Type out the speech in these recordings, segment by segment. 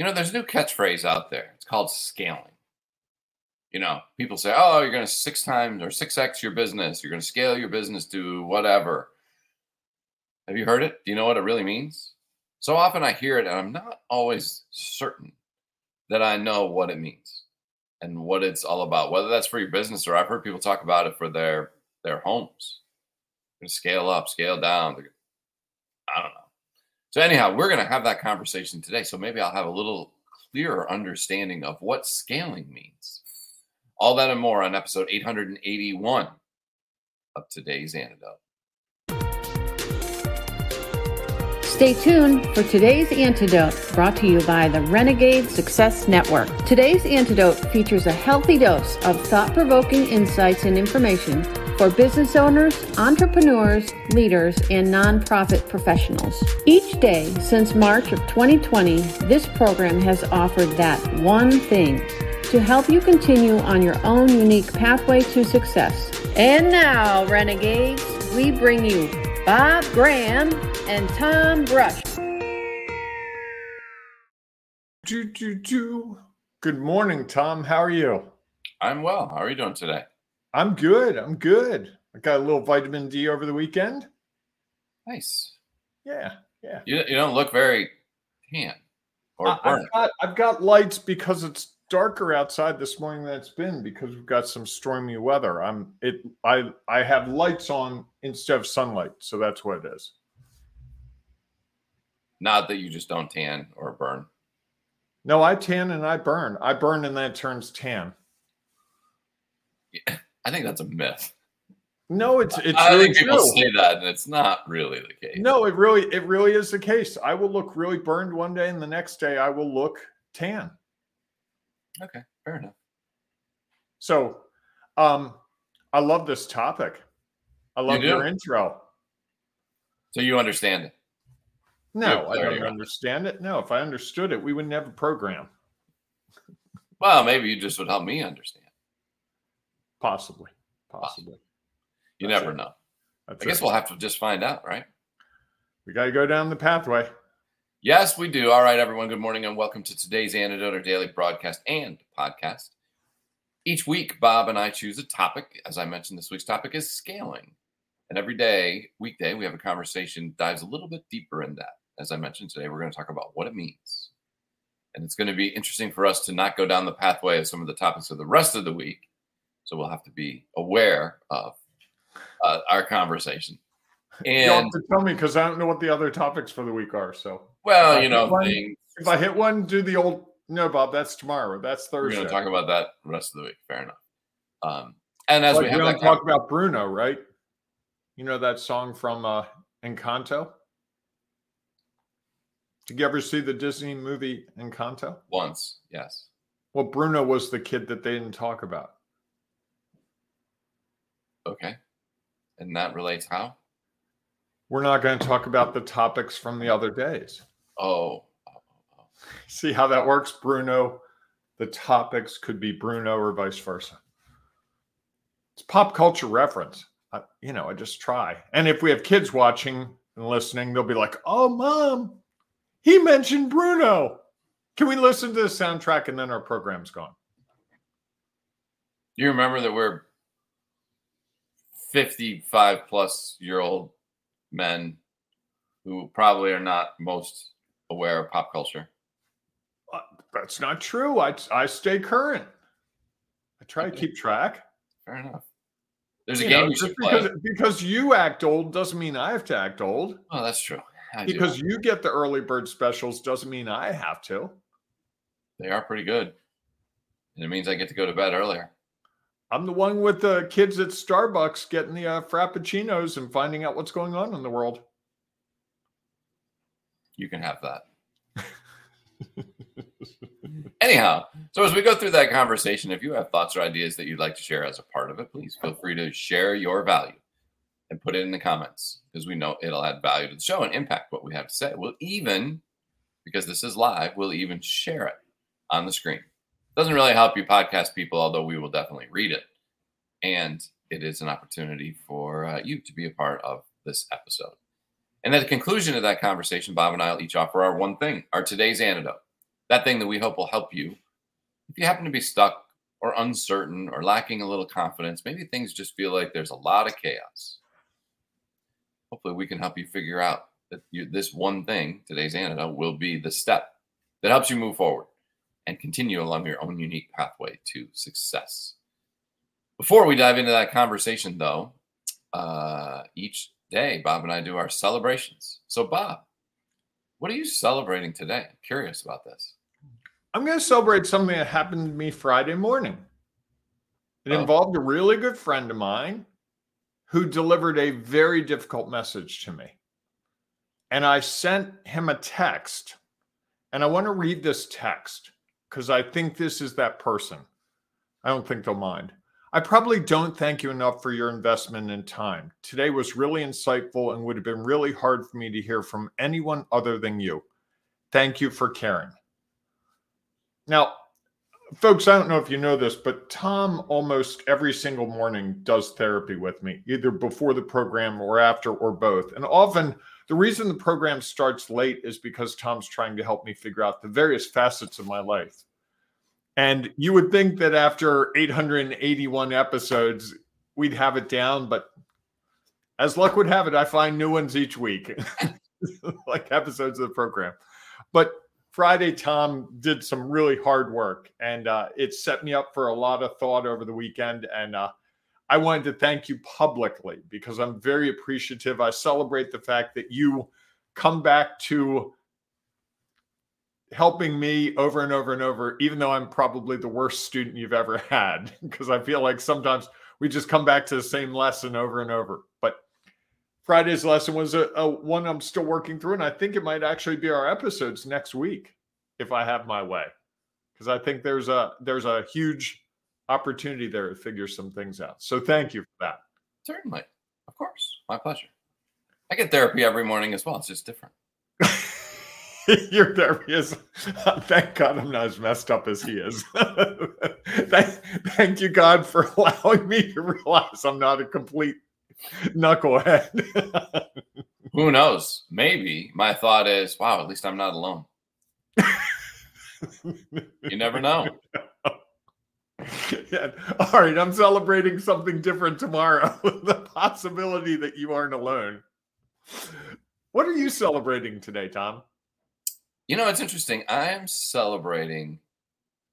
You know, there's a new catchphrase out there. It's called scaling. You know, people say, oh, you're going to six times or 6x your business. You're going to scale your business to whatever. Have you heard it? Do you know what it really means? So often I hear it and I'm not always certain that I know what it means and what it's all about, whether that's for your business or I've heard people talk about it for their their homes. They're scale up, scale down. I don't know. So anyhow, we're going to have that conversation today. So maybe I'll have a little clearer understanding of what scaling means. All that and more on episode 881 of today's antidote. Stay tuned for today's antidote brought to you by the Renegade Success Network. Today's antidote features a healthy dose of thought provoking insights and information for business owners, entrepreneurs, leaders, and nonprofit professionals. Each day since March of 2020, this program has offered that one thing to help you continue on your own unique pathway to success. And now, Renegades, we bring you Bob Graham and Tom Brush. Do, do, do. Good morning, Tom. How are you? I'm well. How are you doing today? I'm good. I'm good. I got a little vitamin D over the weekend. Nice. Yeah, yeah. You, you don't look very tan or I, I've, got I've got lights because it's darker outside this morning than it's been because we've got some stormy weather. I'm it I I have lights on instead of sunlight, so that's what it is. Not that you just don't tan or burn. No, I tan and I burn. I burn and then it turns tan. Yeah, I think that's a myth. No, it's it's I really think people true. say that, and it's not really the case. No, it really it really is the case. I will look really burned one day, and the next day I will look tan. Okay, fair enough. So, um, I love this topic. I love do? your intro. So you understand it. No, I don't understand it. No, if I understood it, we wouldn't have a program. Well, maybe you just would help me understand. Possibly, possibly. You That's never it. know. That's I guess it. we'll have to just find out, right? we got to go down the pathway. Yes, we do. All right, everyone. Good morning and welcome to today's Antidote, our daily broadcast and podcast. Each week, Bob and I choose a topic. As I mentioned, this week's topic is scaling. And every day, weekday, we have a conversation dives a little bit deeper in that. As I mentioned today, we're going to talk about what it means. And it's going to be interesting for us to not go down the pathway of some of the topics of the rest of the week. So we'll have to be aware of uh, our conversation. You'll have And, to tell me because I don't know what the other topics for the week are. So well, you know, One- things, if I hit one, do the old. No, Bob, that's tomorrow. That's Thursday. we're going to talk about that the rest of the week. Fair enough. Um, and as But we we have don't talk about Bruno, right? You know that song from uh, Encanto? Did you ever see the Disney movie Encanto? once, yes. Well, Bruno was the kid that they didn't talk about. Okay. And that relates how? We're not going to talk about the topics from the other days. Oh, oh, oh, oh. See how that works, Bruno? The topics could be Bruno or vice versa. It's pop culture reference. I, you know, I just try. And if we have kids watching and listening, they'll be like, "Oh, mom, he mentioned Bruno." Can we listen to the soundtrack and then our program's gone? you remember that we're 55 plus year old men who probably are not most aware of pop culture. Uh, That's not true. I I stay current. I try to keep track. Fair enough. There's a You game know, you should play. because, because you act old doesn't mean I have to act old. Oh, that's true. I do. Because you get the early bird specials doesn't mean I have to. they are pretty good. And it means I get to go to bed earlier. I'm the one with the kids at Starbucks getting the uh, frappuccinos and finding out what's going on in the world. You can have that. Anyhow, so as we go through that conversation, if you have thoughts or ideas that you'd like to share as a part of it, please feel free to share your value and put it in the comments because we know it'll add value to the show and impact what we have to say. We'll even, because this is live, we'll even share it on the screen. Doesn't really help you podcast people, although we will definitely read it. And it is an opportunity for uh, you to be a part of this episode. And at the conclusion of that conversation, Bob and I will each offer our one thing, our today's antidote. that thing that we hope will help you. If you happen to be stuck or uncertain or lacking a little confidence, maybe things just feel like there's a lot of chaos. Hopefully, we can help you figure out that you, this one thing, today's antidote, will be the step that helps you move forward and continue along your own unique pathway to success. Before we dive into that conversation, though, uh, each day, Bob and I do our celebrations. So, Bob, what are you celebrating today? I'm curious about this. I'm going to celebrate something that happened to me Friday morning. It Oh. involved a really good friend of mine who delivered a very difficult message to me. And I sent him a text. And I want to read this text because I think this is that person. I don't think they'll mind. I probably don't thank you enough for your investment in time. Today was really insightful and would have been really hard for me to hear from anyone other than you. Thank you for caring. Now, folks, I don't know if you know this, but Tom almost every single morning does therapy with me, either before the program or after or both. And often the reason the program starts late is because Tom's trying to help me figure out the various facets of my life. And you would think that after 881 episodes, we'd have it down, but as luck would have it, I find new ones each week, like episodes of the program. But Friday, Tom did some really hard work, and uh, it set me up for a lot of thought over the weekend. And uh, I wanted to thank you publicly because I'm very appreciative. I celebrate the fact that you come back to helping me over and over and over, even though I'm probably the worst student you've ever had, because I feel like sometimes we just come back to the same lesson over and over. But Friday's lesson was a, a one I'm still working through, and I think it might actually be our episodes next week if I have my way, because I think there's a there's a huge opportunity there to figure some things out. So thank you for that. Certainly. Of course. My pleasure. I get therapy every morning as well. It's just different. Your therapy is. Thank God I'm not as messed up as he is. thank, thank you, God, for allowing me to realize I'm not a complete knucklehead. Who knows? Maybe my thought is, wow, at least I'm not alone. You never know. yeah. All right, I'm celebrating something different tomorrow. the possibility that you aren't alone. What are you celebrating today, Tom? You know, it's interesting. I'm celebrating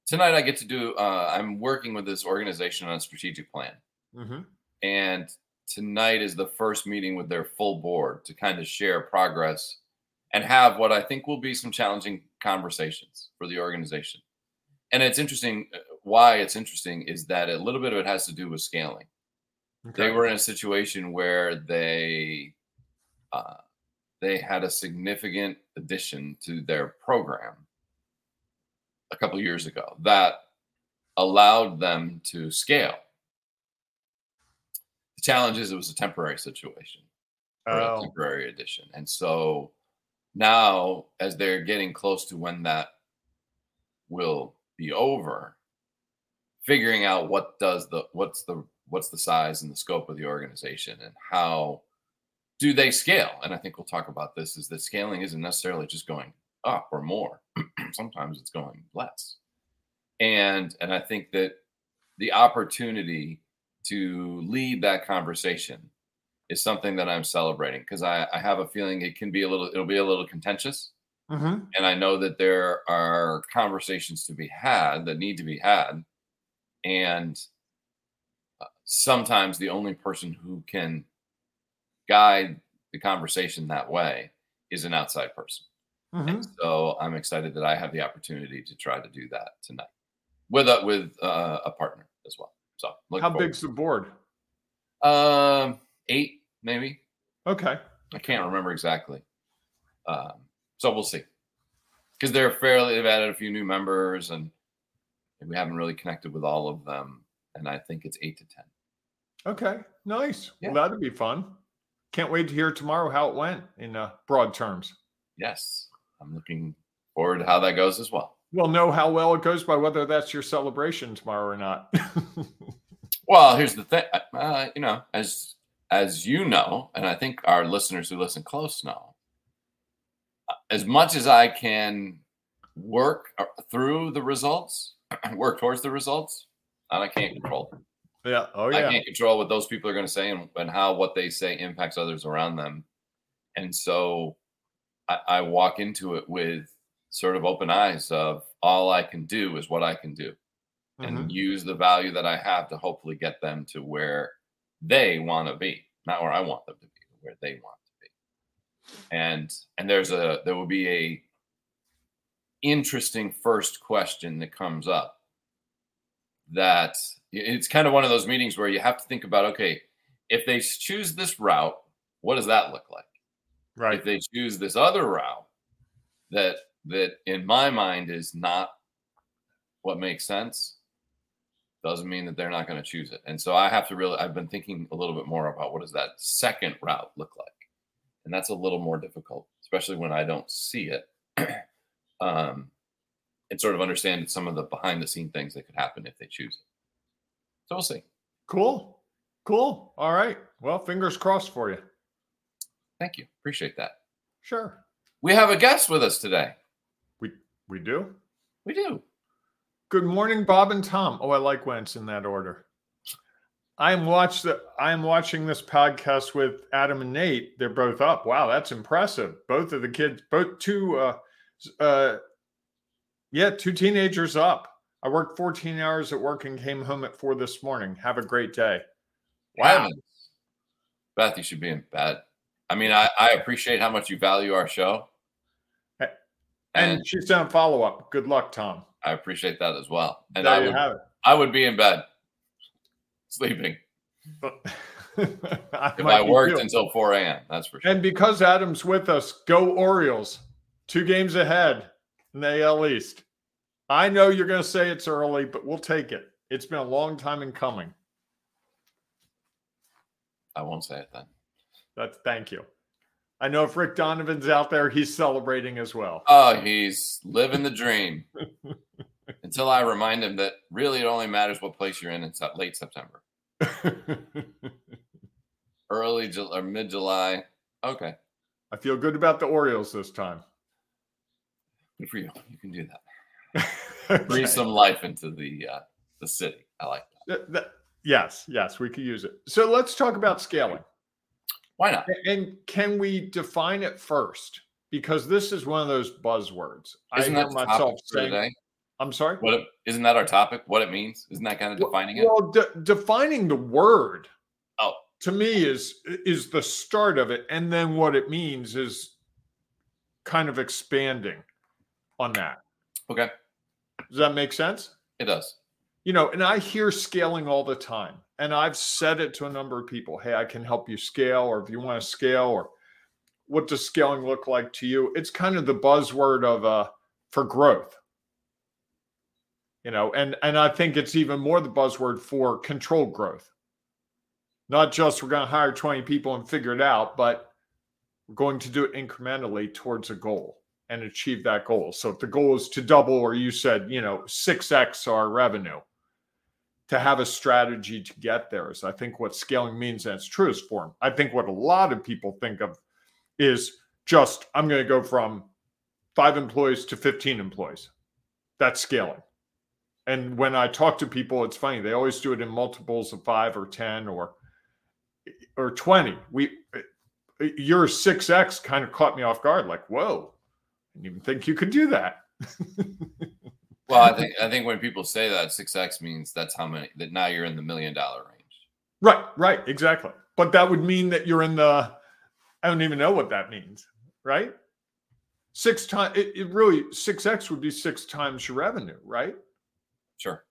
tonight. I get to do, uh, I'm working with this organization on a strategic plan. Mm-hmm. And tonight is the first meeting with their full board to kind of share progress and have what I think will be some challenging conversations for the organization. And it's interesting. uh, Why it's interesting is that a little bit of it has to do with scaling. They were in a situation where they uh, they had a significant addition to their program a couple years ago that allowed them to scale. The challenge is it was a temporary situation or a Oh, temporary addition. And so now, as they're getting close to when that will be over, figuring out what does the what's the what's the size and the scope of the organization and how do they scale? And I think we'll talk about this is that scaling isn't necessarily just going up or more. Sometimes it's going less. And and I think that the opportunity to lead that conversation is something that I'm celebrating because I, I have a feeling it can be a little it'll be a little contentious. mhm. And I know that there are conversations to be had that need to be had. And uh, sometimes the only person who can guide the conversation that way is an outside person. Mhm. And so I'm excited that I have the opportunity to try to do that tonight with a with uh, a partner as well. So How forward. big's the board? Um, eight maybe. Okay. I can't remember exactly. Um, so we'll see. Because they're fairly, they've added a few new members, and we haven't really connected with all of them. And I think it's eight to ten. Okay. Nice. Yeah. Well, that'd be fun. Can't wait to hear tomorrow how it went in uh, broad terms. Yes, I'm looking forward to how that goes as well. We'll know how well it goes by whether that's your celebration tomorrow or not. Well, here's the thing. Uh, you know, as as you know, and I think our listeners who listen close know, uh, as much as I can work uh, through the results, work towards the results, and I can't control. Them. Yeah. Oh yeah. I can't control what those people are going to say and, and how what they say impacts others around them. And so I, I walk into it with sort of open eyes of all I can do is what I can do and mm-hmm. use the value that I have to hopefully get them to where they want to be, not where I want them to be, where they want to be. And and there's a there will be a interesting first question that comes up that it's kind of one of those meetings where you have to think about okay, if they choose this route, what does that look like? Right. If they choose this other route that that in my mind is not what makes sense, doesn't mean that they're not going to choose it. And so I have to really I've been thinking a little bit more about what does that second route look like? And that's a little more difficult, especially when I don't see it. um and sort of understand some of the behind the scene things that could happen if they choose it. So we'll see. Cool. Cool. All right. Well, fingers crossed for you. Thank you. Appreciate that. Sure. We have a guest with us today. We we do. We do. Good morning, Bob and Tom. Oh, I like when it's in that order. I am watch the I am watching this podcast with Adam and Nate. They're both up. Wow, that's impressive. Both of the kids, both two uh uh yeah, two teenagers up. I worked 14 hours at work and came home at four this morning. Have a great day. Wow. Heavens. Beth, you should be in bed. I mean, I, I appreciate how much you value our show. And, And she's done follow up. Good luck, Tom. I appreciate that as well. And there I you would, have it. I would be in bed sleeping But if I worked too. until 4 a.m. That's for sure. And because Adam's with us, go Orioles. Two games ahead in the AL East. I know you're going to say it's early, but we'll take it. It's been a long time in coming. I won't say it then. That's thank you. I know if Rick Donovan's out there, he's celebrating as well. Oh, he's living the dream until I remind him that really it only matters what place you're in in late September, early or mid July. Okay, I feel good about the Orioles this time. good for you. You can do that. Breathe some life into the uh, the city. I like that. Th- th- yes, yes, we could use it. So let's talk about scaling. Why not? And can we define it first? Because this is one of those buzzwords. Isn't I that hear myself saying, today? I'm sorry? What it, isn't that our topic? What it means? Isn't that kind of Well- defining it? Well, de- defining the word Oh, to me is is the start of it, and then what it means is kind of expanding on that. okay, Does that make sense? it does. You know, and I hear scaling all the time, and I've said it to a number of people. Hey, I can help you scale, or if you want to scale, or what does scaling look like to you? It's kind of the buzzword of uh for growth. You know, and and I think it's even more the buzzword for controlled growth. Not just we're going to hire 20 people and figure it out, but we're going to do it incrementally towards a goal and achieve that goal. So if the goal is to double, or you said, you know, 6x our revenue, to have a strategy to get there is I think what scaling means in its truest form. I think what a lot of people think of is just I'm going to go from five employees to 15 employees. That's scaling. And when I talk to people, it's funny, they always do it in multiples of five or 10 or or 20. We your 6x kind of caught me off guard, like, whoa, I didn't even think you could do that. Well, I think I think when people say that six X means that's how many that now you're in the million dollar range. Right, right, exactly. But that would mean that you're in the, I don't even know what that means, right? Six times, it, it really, 6X would be six times your revenue, right? Sure.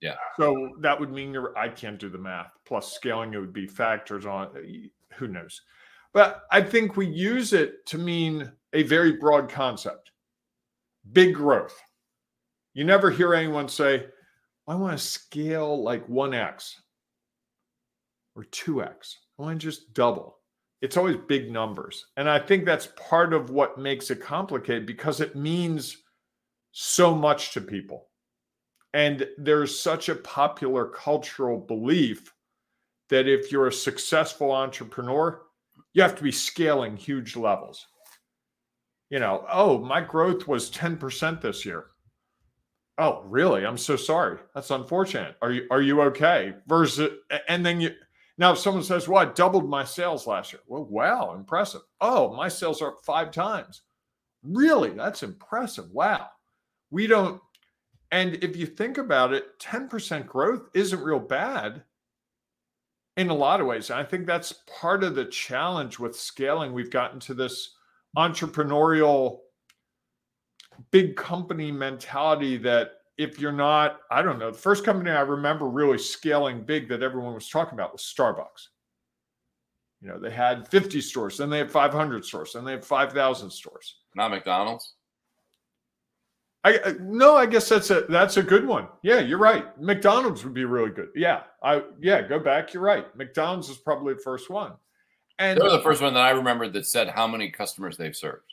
Yeah. So that would mean you're, I can't do the math. Plus scaling, it would be factors on, who knows? But I think we use it to mean a very broad concept big growth. You never hear anyone say, I want to scale like 1x or 2x. I want to just double. It's always big numbers. And I think that's part of what makes it complicated because it means so much to people. And there's such a popular cultural belief that if you're a successful entrepreneur, you have to be scaling huge levels. you know, oh, my growth was 10% this year. Oh, really? I'm so sorry. That's unfortunate. Are you are you okay? Versus and then you now if someone says, Well, I doubled my sales last year. Well, wow, impressive. Oh, my sales are up five times. Really? That's impressive. Wow. We don't and if you think about it, 10% growth isn't real bad in a lot of ways. And I think that's part of the challenge with scaling. We've gotten to this entrepreneurial big company mentality that if you're not, I don't know, the first company I remember really scaling big that everyone was talking about was Starbucks. You know, they had 50 stores, then they had 500 stores, then they had 5,000 stores. Not McDonald's. I no, I guess that's a that's a good one. Yeah, you're right. McDonald's would be really good. Yeah, I yeah, go back. You're right. McDonald's is probably the first one. And they're the first one that I remembered that said how many customers they've served.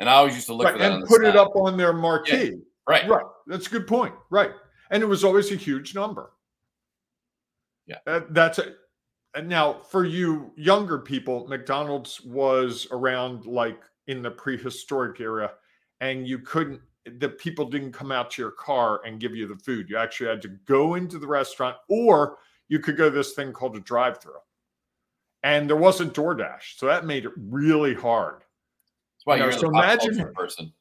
And I always used to look right, for that and put it up on their marquee. Yeah, right. Right. That's a good point. Right. And it was always a huge number. Yeah. That, that's it. And now for you younger people, McDonald's was around like in the prehistoric era, and you couldn't the people didn't come out to your car and give you the food. You actually had to go into the restaurant, or you could go this thing called a drive-through. And there wasn't DoorDash, so that made it really hard. Why you are so the pop imagine, culture person.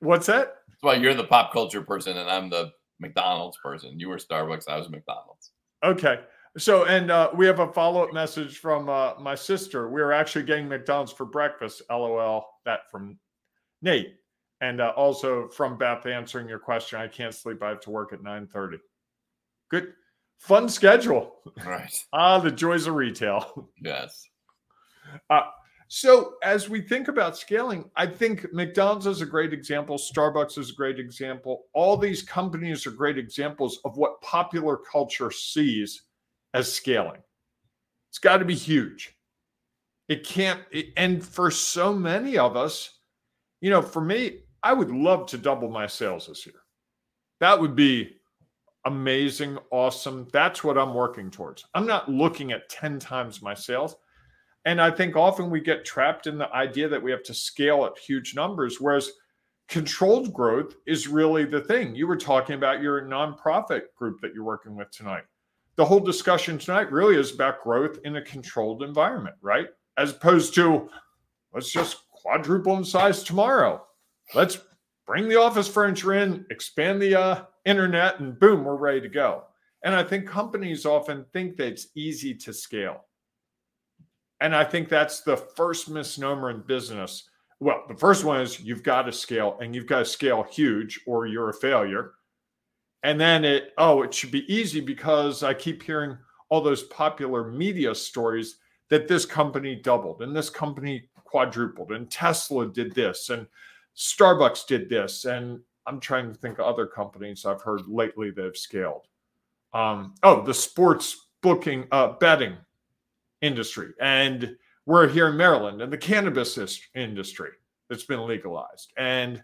What's that? That's why you're the pop culture person, and I'm the McDonald's person. You were Starbucks, I was McDonald's. Okay. So, and uh, we have a follow up message from uh, my sister. We are actually getting McDonald's for breakfast. LOL. That from Nate. And uh, also from Beth answering your question, I can't sleep. I have to work at 9:30. Good, fun schedule. Right. ah, the joys of retail. Yes. So as we think about scaling, I think McDonald's is a great example. Starbucks is a great example. All these companies are great examples of what popular culture sees as scaling. It's got to be huge. It can't. And for so many of us, you know, for me, I would love to double my sales this year. That would be amazing, awesome. That's what I'm working towards. I'm not looking at 10 times my sales. And I think often we get trapped in the idea that we have to scale at huge numbers, whereas controlled growth is really the thing. You were talking about your nonprofit group that you're working with tonight. The whole discussion tonight really is about growth in a controlled environment, right? As opposed to let's just quadruple in size tomorrow let's bring the office furniture in, expand the uh, internet, and boom, we're ready to go. And I think companies often think that it's easy to scale. And I think that's the first misnomer in business. Well, the first one is you've got to scale and you've got to scale huge or you're a failure. And then it, oh, it should be easy because I keep hearing all those popular media stories that this company doubled and this company quadrupled and Tesla did this and Starbucks did this, and I'm trying to think of other companies I've heard lately that have scaled. Um, oh, the sports booking, uh, betting industry, and we're here in Maryland, and the cannabis industry that's been legalized, and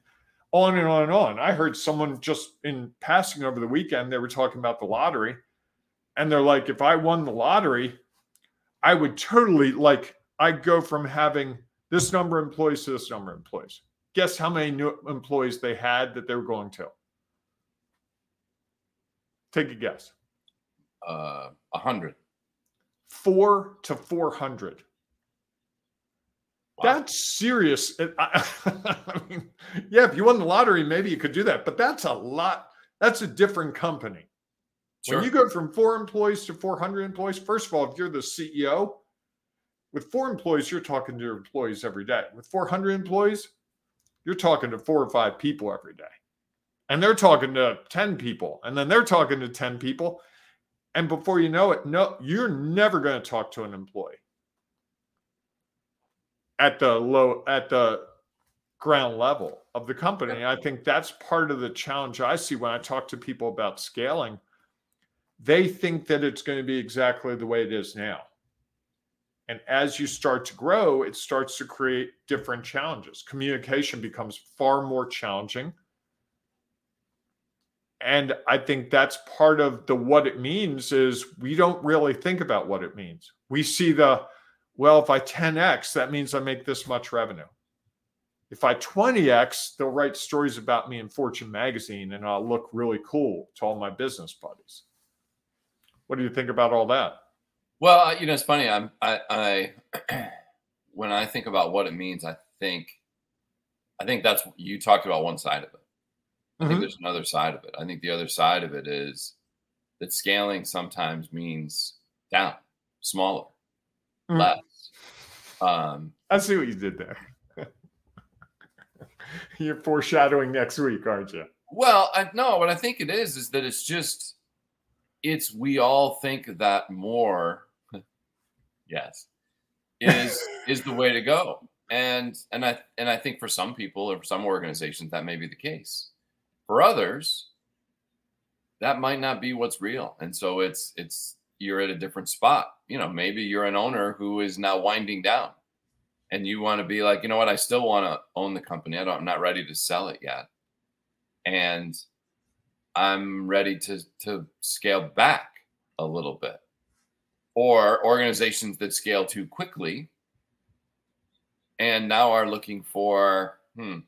on and on and on. I heard someone just in passing over the weekend, they were talking about the lottery, and they're like, if I won the lottery, I would totally like, I'd go from having this number of employees to this number of employees guess how many new employees they had that they were going to? Take a guess. Uh, a hundred. Four to four hundred. Wow. That's serious. I, I mean, yeah, if you won the lottery, maybe you could do that, but that's a lot. That's a different company. Sure. When you go from four employees to 400 employees, first of all, if you're the CEO, with four employees, you're talking to your employees every day. With 400 employees, you're talking to four or five people every day. And they're talking to 10 people. And then they're talking to 10 people. And before you know it, no, you're never going to talk to an employee at the low, at the ground level of the company. I think that's part of the challenge I see when I talk to people about scaling. They think that it's going to be exactly the way it is now. And as you start to grow, it starts to create different challenges. Communication becomes far more challenging. And I think that's part of the what it means is we don't really think about what it means. We see the, well, if I 10x, that means I make this much revenue. If I 20x, they'll write stories about me in Fortune magazine and I'll look really cool to all my business buddies. What do you think about all that? Well, uh, you know, it's funny. I'm I, I when I think about what it means, I think I think that's you talked about one side of it. I think Mhm. there's another side of it. I think the other side of it is that scaling sometimes means down, smaller, Mhm. less. Um, I see what you did there. You're foreshadowing next week, aren't you? well, I no, what I think it is is that it's just it's we all think that more yes is is the way to go. And and I and I think for some people or for some organizations that may be the case. For others, that might not be what's real. And so it's it's you're at a different spot. You know, maybe you're an owner who is now winding down and you want to be like, you know what, I still want to own the company. I don't I'm not ready to sell it yet. And I'm ready to to scale back a little bit. Or organizations that scale too quickly and now are looking for, hmm,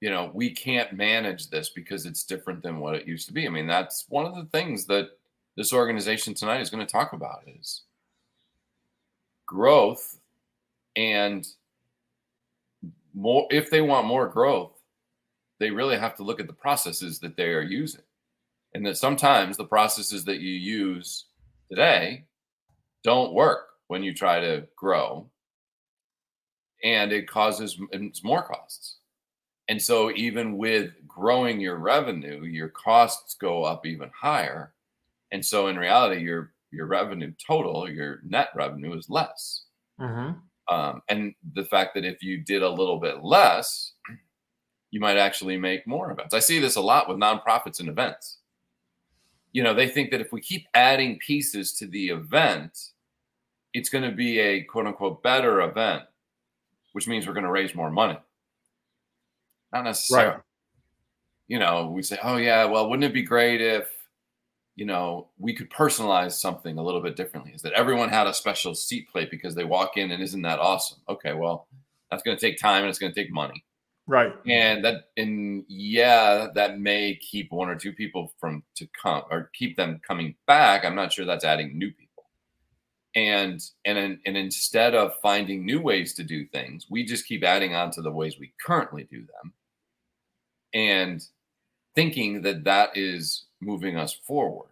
you know, we can't manage this because it's different than what it used to be. I mean, that's one of the things that this organization tonight is going to talk about is growth and more if they want more growth they really have to look at the processes that they are using and that sometimes the processes that you use today don't work when you try to grow and it causes more costs and so even with growing your revenue your costs go up even higher. And so in reality your your revenue total your net revenue is less. Mm-hmm. um, and the fact that if you did a little bit less you might actually make more events. I see this a lot with nonprofits and events. You know they think that if we keep adding pieces to the event it's going to be a quote unquote better event which means we're going to raise more money not necessarily Right. you know we say oh yeah well wouldn't it be great if you know we could personalize something a little bit differently? Is that everyone had a special seat plate because they walk in and isn't that awesome? Okay well that's going to take time and it's going to take money. Right. and that and yeah that may keep one or two people from to come or keep them coming back. I'm not sure that's adding new people and and and instead of finding new ways to do things we just keep adding on to the ways we currently do them. And thinking that that is moving us forward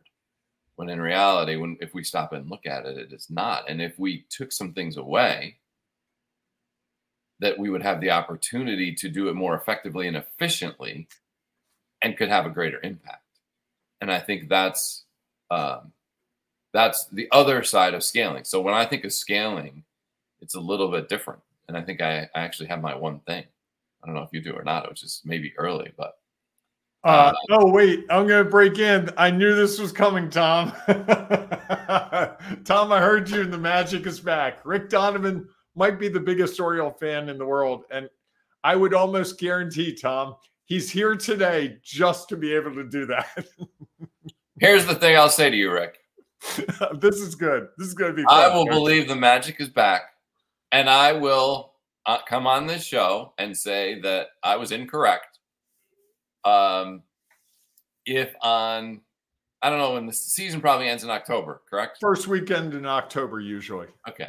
when in reality when if we stop and look at it it is not. And if we took some things away that we would have the opportunity to do it more effectively and efficiently and could have a greater impact. And i think that's um, that's the other side of scaling so when i think of scaling it's a little bit different and i think i, I actually have my one thing i don't know if you do or not which is maybe early but Uh, oh wait, I'm gonna break in. I knew this was coming, Tom. Tom, I heard you, and the magic is back. Rick Donovan might be the biggest Oriole fan in the world, and I would almost guarantee, Tom, he's here today just to be able to do that. here's the thing i'll say to you rick this is good. This is gonna be. I fun. will believe the magic is back, and I will uh, come on this show and say that I was incorrect. Um, if on, I don't know when the season probably ends in October, correct? first weekend in October usually. Okay.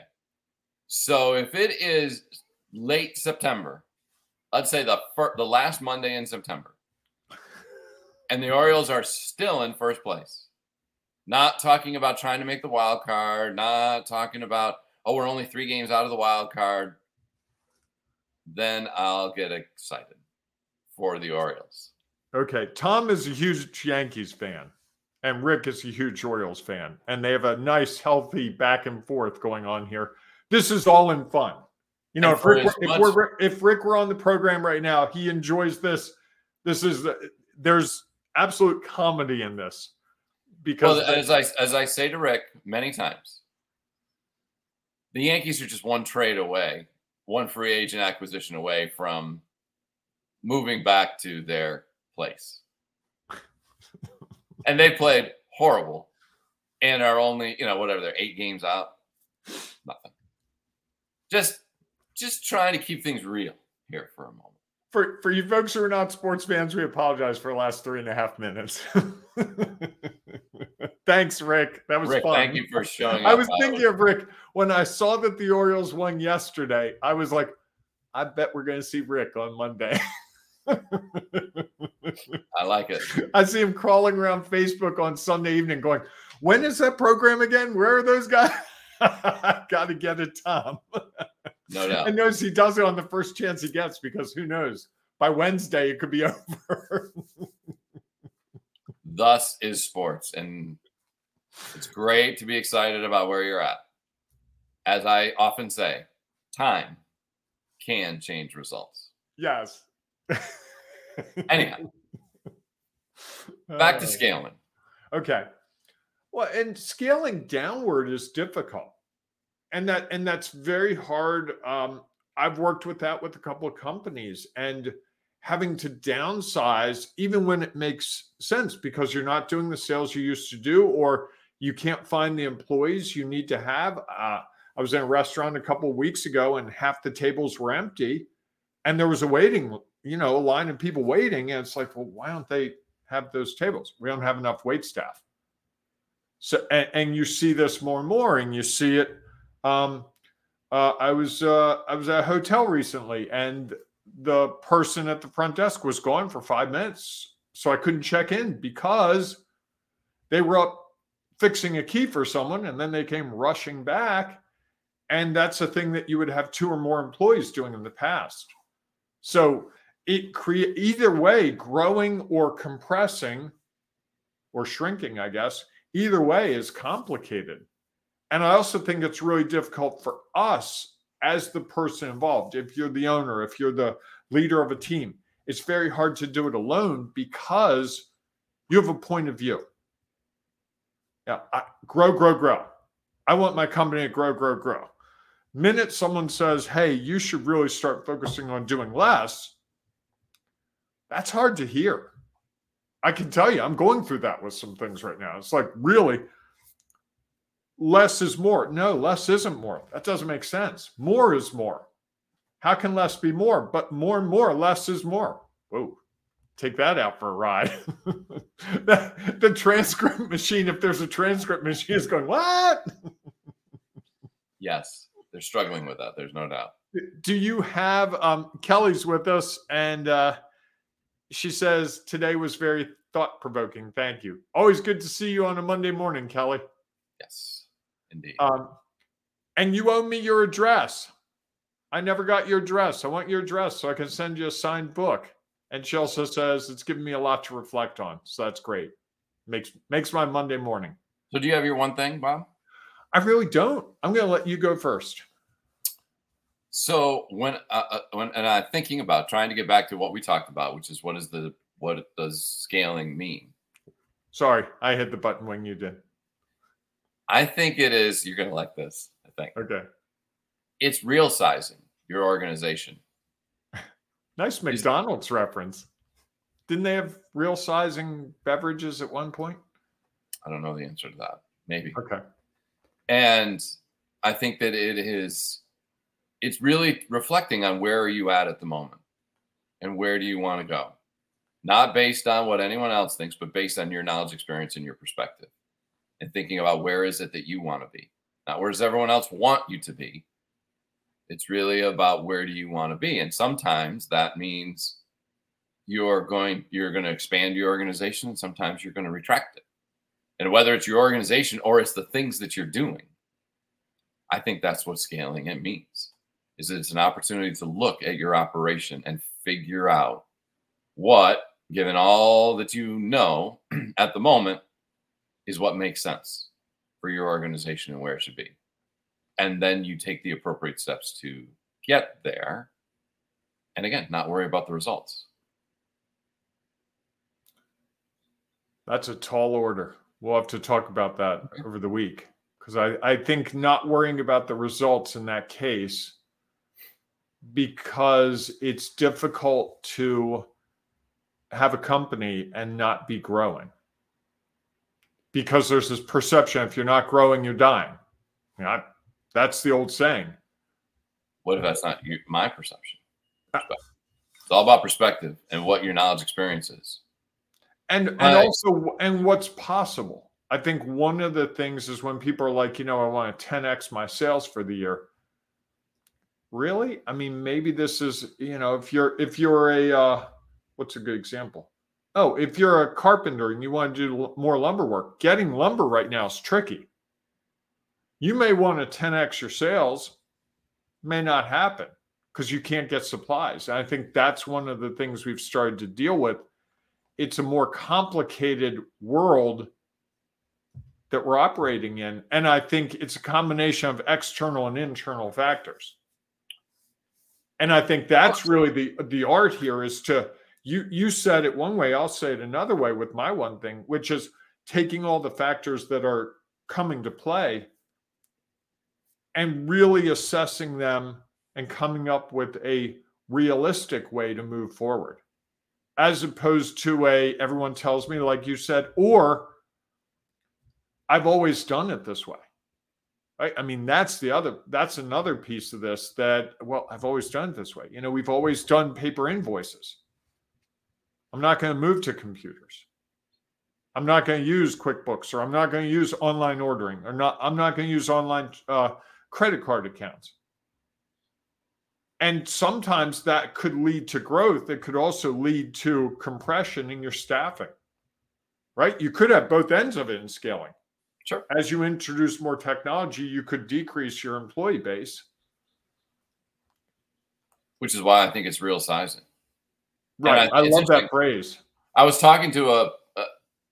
So if it is late September, let's say the fir- the last Monday in September, and the Orioles are still in first place, not talking about trying to make the wild card, not talking about oh we're only three games out of the wild card, then I'll get excited for the Orioles. Okay, Tom is a huge Yankees fan, and Rick is a huge Orioles fan, and they have a nice, healthy back and forth going on here. This is all in fun. You know, if Rick, if, much- we're, if Rick were on the program right now, he enjoys this. This is there's absolute comedy in this because Well, as I as I say to Rick many times, the Yankees are just one trade away, one free agent acquisition away from moving back to their place. and they played horrible and are only, you know, whatever, they're eight games out. Nothing. Just just trying to keep things real. here for a moment. For for you folks who are not sports fans, we apologize for the last three and a half minutes. Thanks, Rick. That was Rick, fun. thank you for showing I was thinking of Rick when I saw that the Orioles won yesterday. I was like, I bet we're going to see Rick on Monday. I like it. I see him crawling around Facebook on Sunday evening going, When is that program again? Where are those guys? Got to get it, Tom. No I doubt. notice he does it on the first chance he gets because who knows? By Wednesday, it could be over. Thus is sports. And it's great to be excited about where you're at. As I often say, time can change results. yes. Anyhow, back to Uh, scaling. Okay. Well, and scaling downward is difficult. And that and that's very hard. Um, I've worked with that with a couple of companies and having to downsize even when it makes sense because you're not doing the sales you used to do or you can't find the employees you need to have. Uh, I was in a restaurant a couple of weeks ago and half the tables were empty and there was a waiting, you know, a line of people waiting. And it's like, well, why don't they have those tables? We don't have enough wait staff. So, and, and you see this more and more, and you see it. Um, uh, I was uh, I was at a hotel recently, and the person at the front desk was gone for five minutes, so I couldn't check in because they were up fixing a key for someone, and then they came rushing back, and that's a thing that you would have two or more employees doing in the past. So it create either way, growing or compressing or shrinking, I guess. Either way is complicated. And I also think it's really difficult for us as the person involved. If you're the owner, if you're the leader of a team, it's very hard to do it alone because you have a point of view. Yeah, I, grow, grow, grow. I want my company to grow, grow, grow. Minute someone says, "Hey, you should really start focusing on doing less," that's hard to hear. I can tell you, I'm going through that with some things right now. It's like, really, less is more. No, less isn't more. That doesn't make sense. More is more. How can less be more? But more and more, less is more. Whoa, take that out for a ride. the, the transcript machine, if there's a transcript machine, is going, what? Yes, they're struggling with that. There's no doubt. Do you have um, Kelly's with us? And uh, she says today was very thought provoking. Thank you. Always good to see you on a Monday morning, Kelly. Yes, indeed. Um, and you owe me your address. I never got your address. I want your address so I can send you a signed book. And she also says it's given me a lot to reflect on. So that's great. Makes makes my Monday morning. so, do you have your one thing, Bob? I really don't. I'm going to let you go first. So when uh, uh, when and I'm thinking about trying to get back to what we talked about, which is what is the what does scaling mean? Sorry, I hit the button when you did. I think it is. You're gonna like this. I think Okay. it's real sizing your organization. Nice McDonald's reference. Didn't they have real sizing beverages at one point? I don't know the answer to that. Maybe. Okay. And I think that it is. It's really reflecting on where are you at at the moment, and where do you want to go, not based on what anyone else thinks, but based on your knowledge, experience, and your perspective, and thinking about where is it that you want to be, not where does everyone else want you to be. It's really about where do you want to be, and sometimes that means you're going you're going to expand your organization, and sometimes you're going to retract it. And whether it's your organization or it's the things that you're doing, I think that's what scaling it means. Is it's an opportunity to look at your operation and figure out what, given all that you know at the moment, is what makes sense for your organization and where it should be. And then you take the appropriate steps to get there. And again, not worry about the results. That's a tall order. We'll have to talk about that over the week because I, I think not worrying about the results in that case because it's difficult to have a company and not be growing because there's this perception if you're not growing you're dying you know, I- that's the old saying What if that's not you, my perception? perspective. It's all about perspective and what your knowledge experience is. And and also and what's possible. I think one of the things is when people are like, you know, I want to 10x my sales for the year. Really? I mean, maybe this is, you know, if you're if you're a uh what's a good example? Oh, if you're a carpenter and you want to do more lumber work, getting lumber right now is tricky. You may want to 10x your sales, may not happen because you can't get supplies. And I think that's one of the things we've started to deal with. It's a more complicated world that we're operating in. And I think it's a combination of external and internal factors. And I think that's really the the art here is to you you said it one way, I'll say it another way with my one thing, which is taking all the factors that are coming to play and really assessing them and coming up with a realistic way to move forward. As opposed to a everyone tells me like you said or i've always done it this way. Right? I mean that's the other that's another piece of this that well i've always done it this way. You know we've always done paper invoices i'm not going to move to computers. I'm not going to use quickbooks or i'm not going to use online ordering or not i'm not going to use online uh, credit card accounts. And sometimes that could lead to growth. It could also lead to compression in your staffing right? You could have both ends of it in scaling. Sure. as you introduce more technology you could decrease your employee base. Which is why I think it's real sizing. Right I- i, love that phrase I was talking to a, a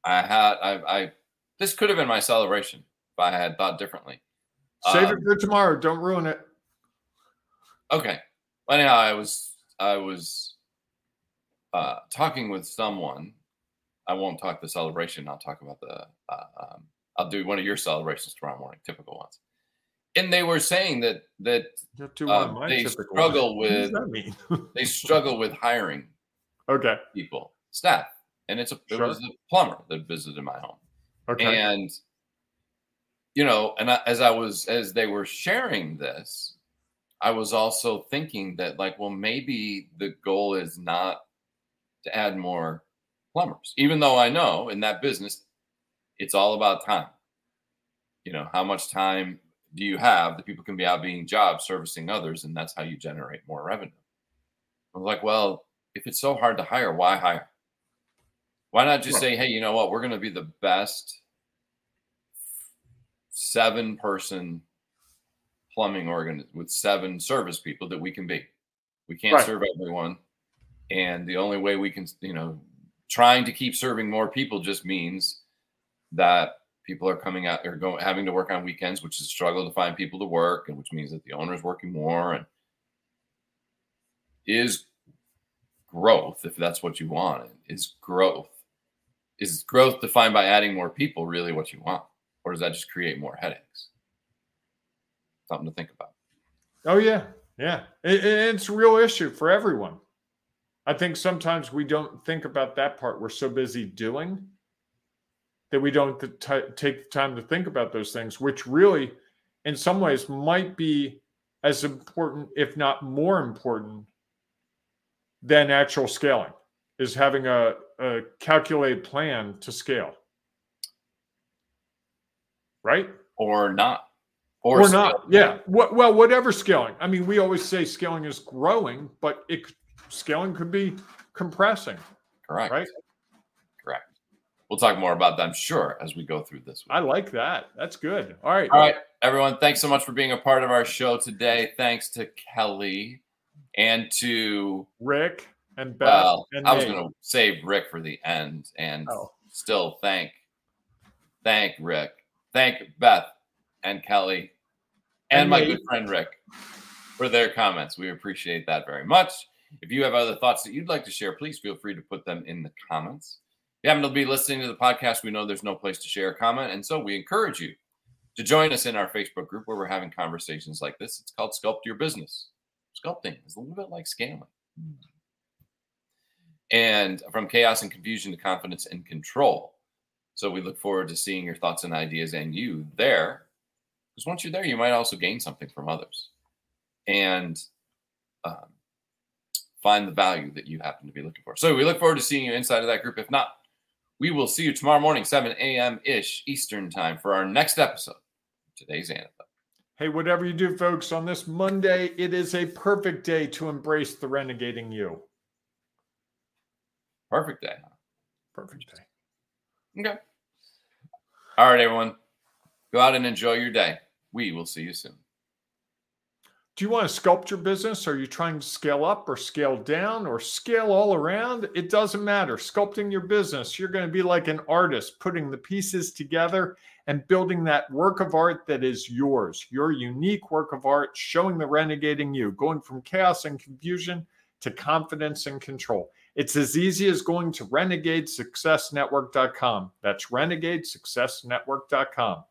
I had I, I this could have been my celebration if I had thought differently. save Um, it for tomorrow don't ruin it Okay. Anyhow, I was I was uh, talking with someone. I won't talk the celebration. I'll talk about the. Uh, um, I'll do one of your celebrations tomorrow morning, typical ones. And they were saying that that You have to do one of my they struggle ones. with- that mean they struggle with hiring okay. people, staff, and it's a it Sure. was a plumber that visited my home. okay. And you know and I, as i was as they were sharing this i was also thinking that like well maybe the goal is not to add more plumbers even though i know in that business it's all about time. You know how much time do you have that people can be out being jobs servicing others and that's how you generate more revenue. I was like well if it's so hard to hire why hire why not just Right. say hey you know what we're going to be the best seven person plumbing organ with seven service people that we can be. We can't Right. serve everyone. And the only way we can, you know, trying to keep serving more people just means that people are coming out or going having to work on weekends, which is a struggle to find people to work, and which means that the owner is working more and is growth, if that's what you want, is growth. Is growth defined by adding more people really what you want? Or does that just create more headaches? Something to think about. Oh yeah, yeah. It- it- it's a real issue for everyone. I think sometimes we don't think about that part. We're so busy doing that we don't t- take the time to think about those things, which really, in some ways, might be as important, if not more important, than actual scaling. Is having a, a calculated plan to scale, right? Or not. or, still- not. Yeah. What, well, whatever scaling. I mean, we always say scaling is growing, but it scaling could be compressing. Correct. Right. Correct. We'll talk more about that, I'm sure, as we go through this. I like that. That's good. All right. All right, everyone. Thanks so much for being a part of our show today. Thanks to Kelly and to Rick and Beth. well, and I was going to save Rick for the end, and Oh. still thank, thank Rick, thank Beth and Kelly, and, And my Nate. good friend Rick for their comments. We appreciate that very much. If you have other thoughts that you'd like to share, please feel free to put them in the comments. If you happen to be listening to the podcast, we know there's no place to share a comment, and so we encourage you to join us in our Facebook group where we're having conversations like this. It's called Sculpt Your Business. Sculpting is a little bit like scaling. And from chaos and confusion to confidence and control. So we look forward to seeing your thoughts and ideas and you there. Because once you're there, you might also gain something from others. And um, find the value that you happen to be looking for. So we look forward to seeing you inside of that group. If not, we will see you tomorrow morning, 7 a.m. ish Eastern time for our next episode. Today's anthem. Hey, whatever you do, folks, on this Monday, it is a perfect day to embrace the renegading you. Perfect day. Perfect day. Okay. All right, everyone. Go out and enjoy your day. We will see you soon. Do you want to sculpt your business? Are you trying to scale up or scale down or scale all around? It doesn't matter. Sculpting your business, you're going to be like an artist, putting the pieces together and building that work of art that is yours, your unique work of art, showing the renegading you, going from chaos and confusion to confidence and control. It's as easy as going to renegadesuccessnetwork.com. That's renegadesuccessnetwork.com.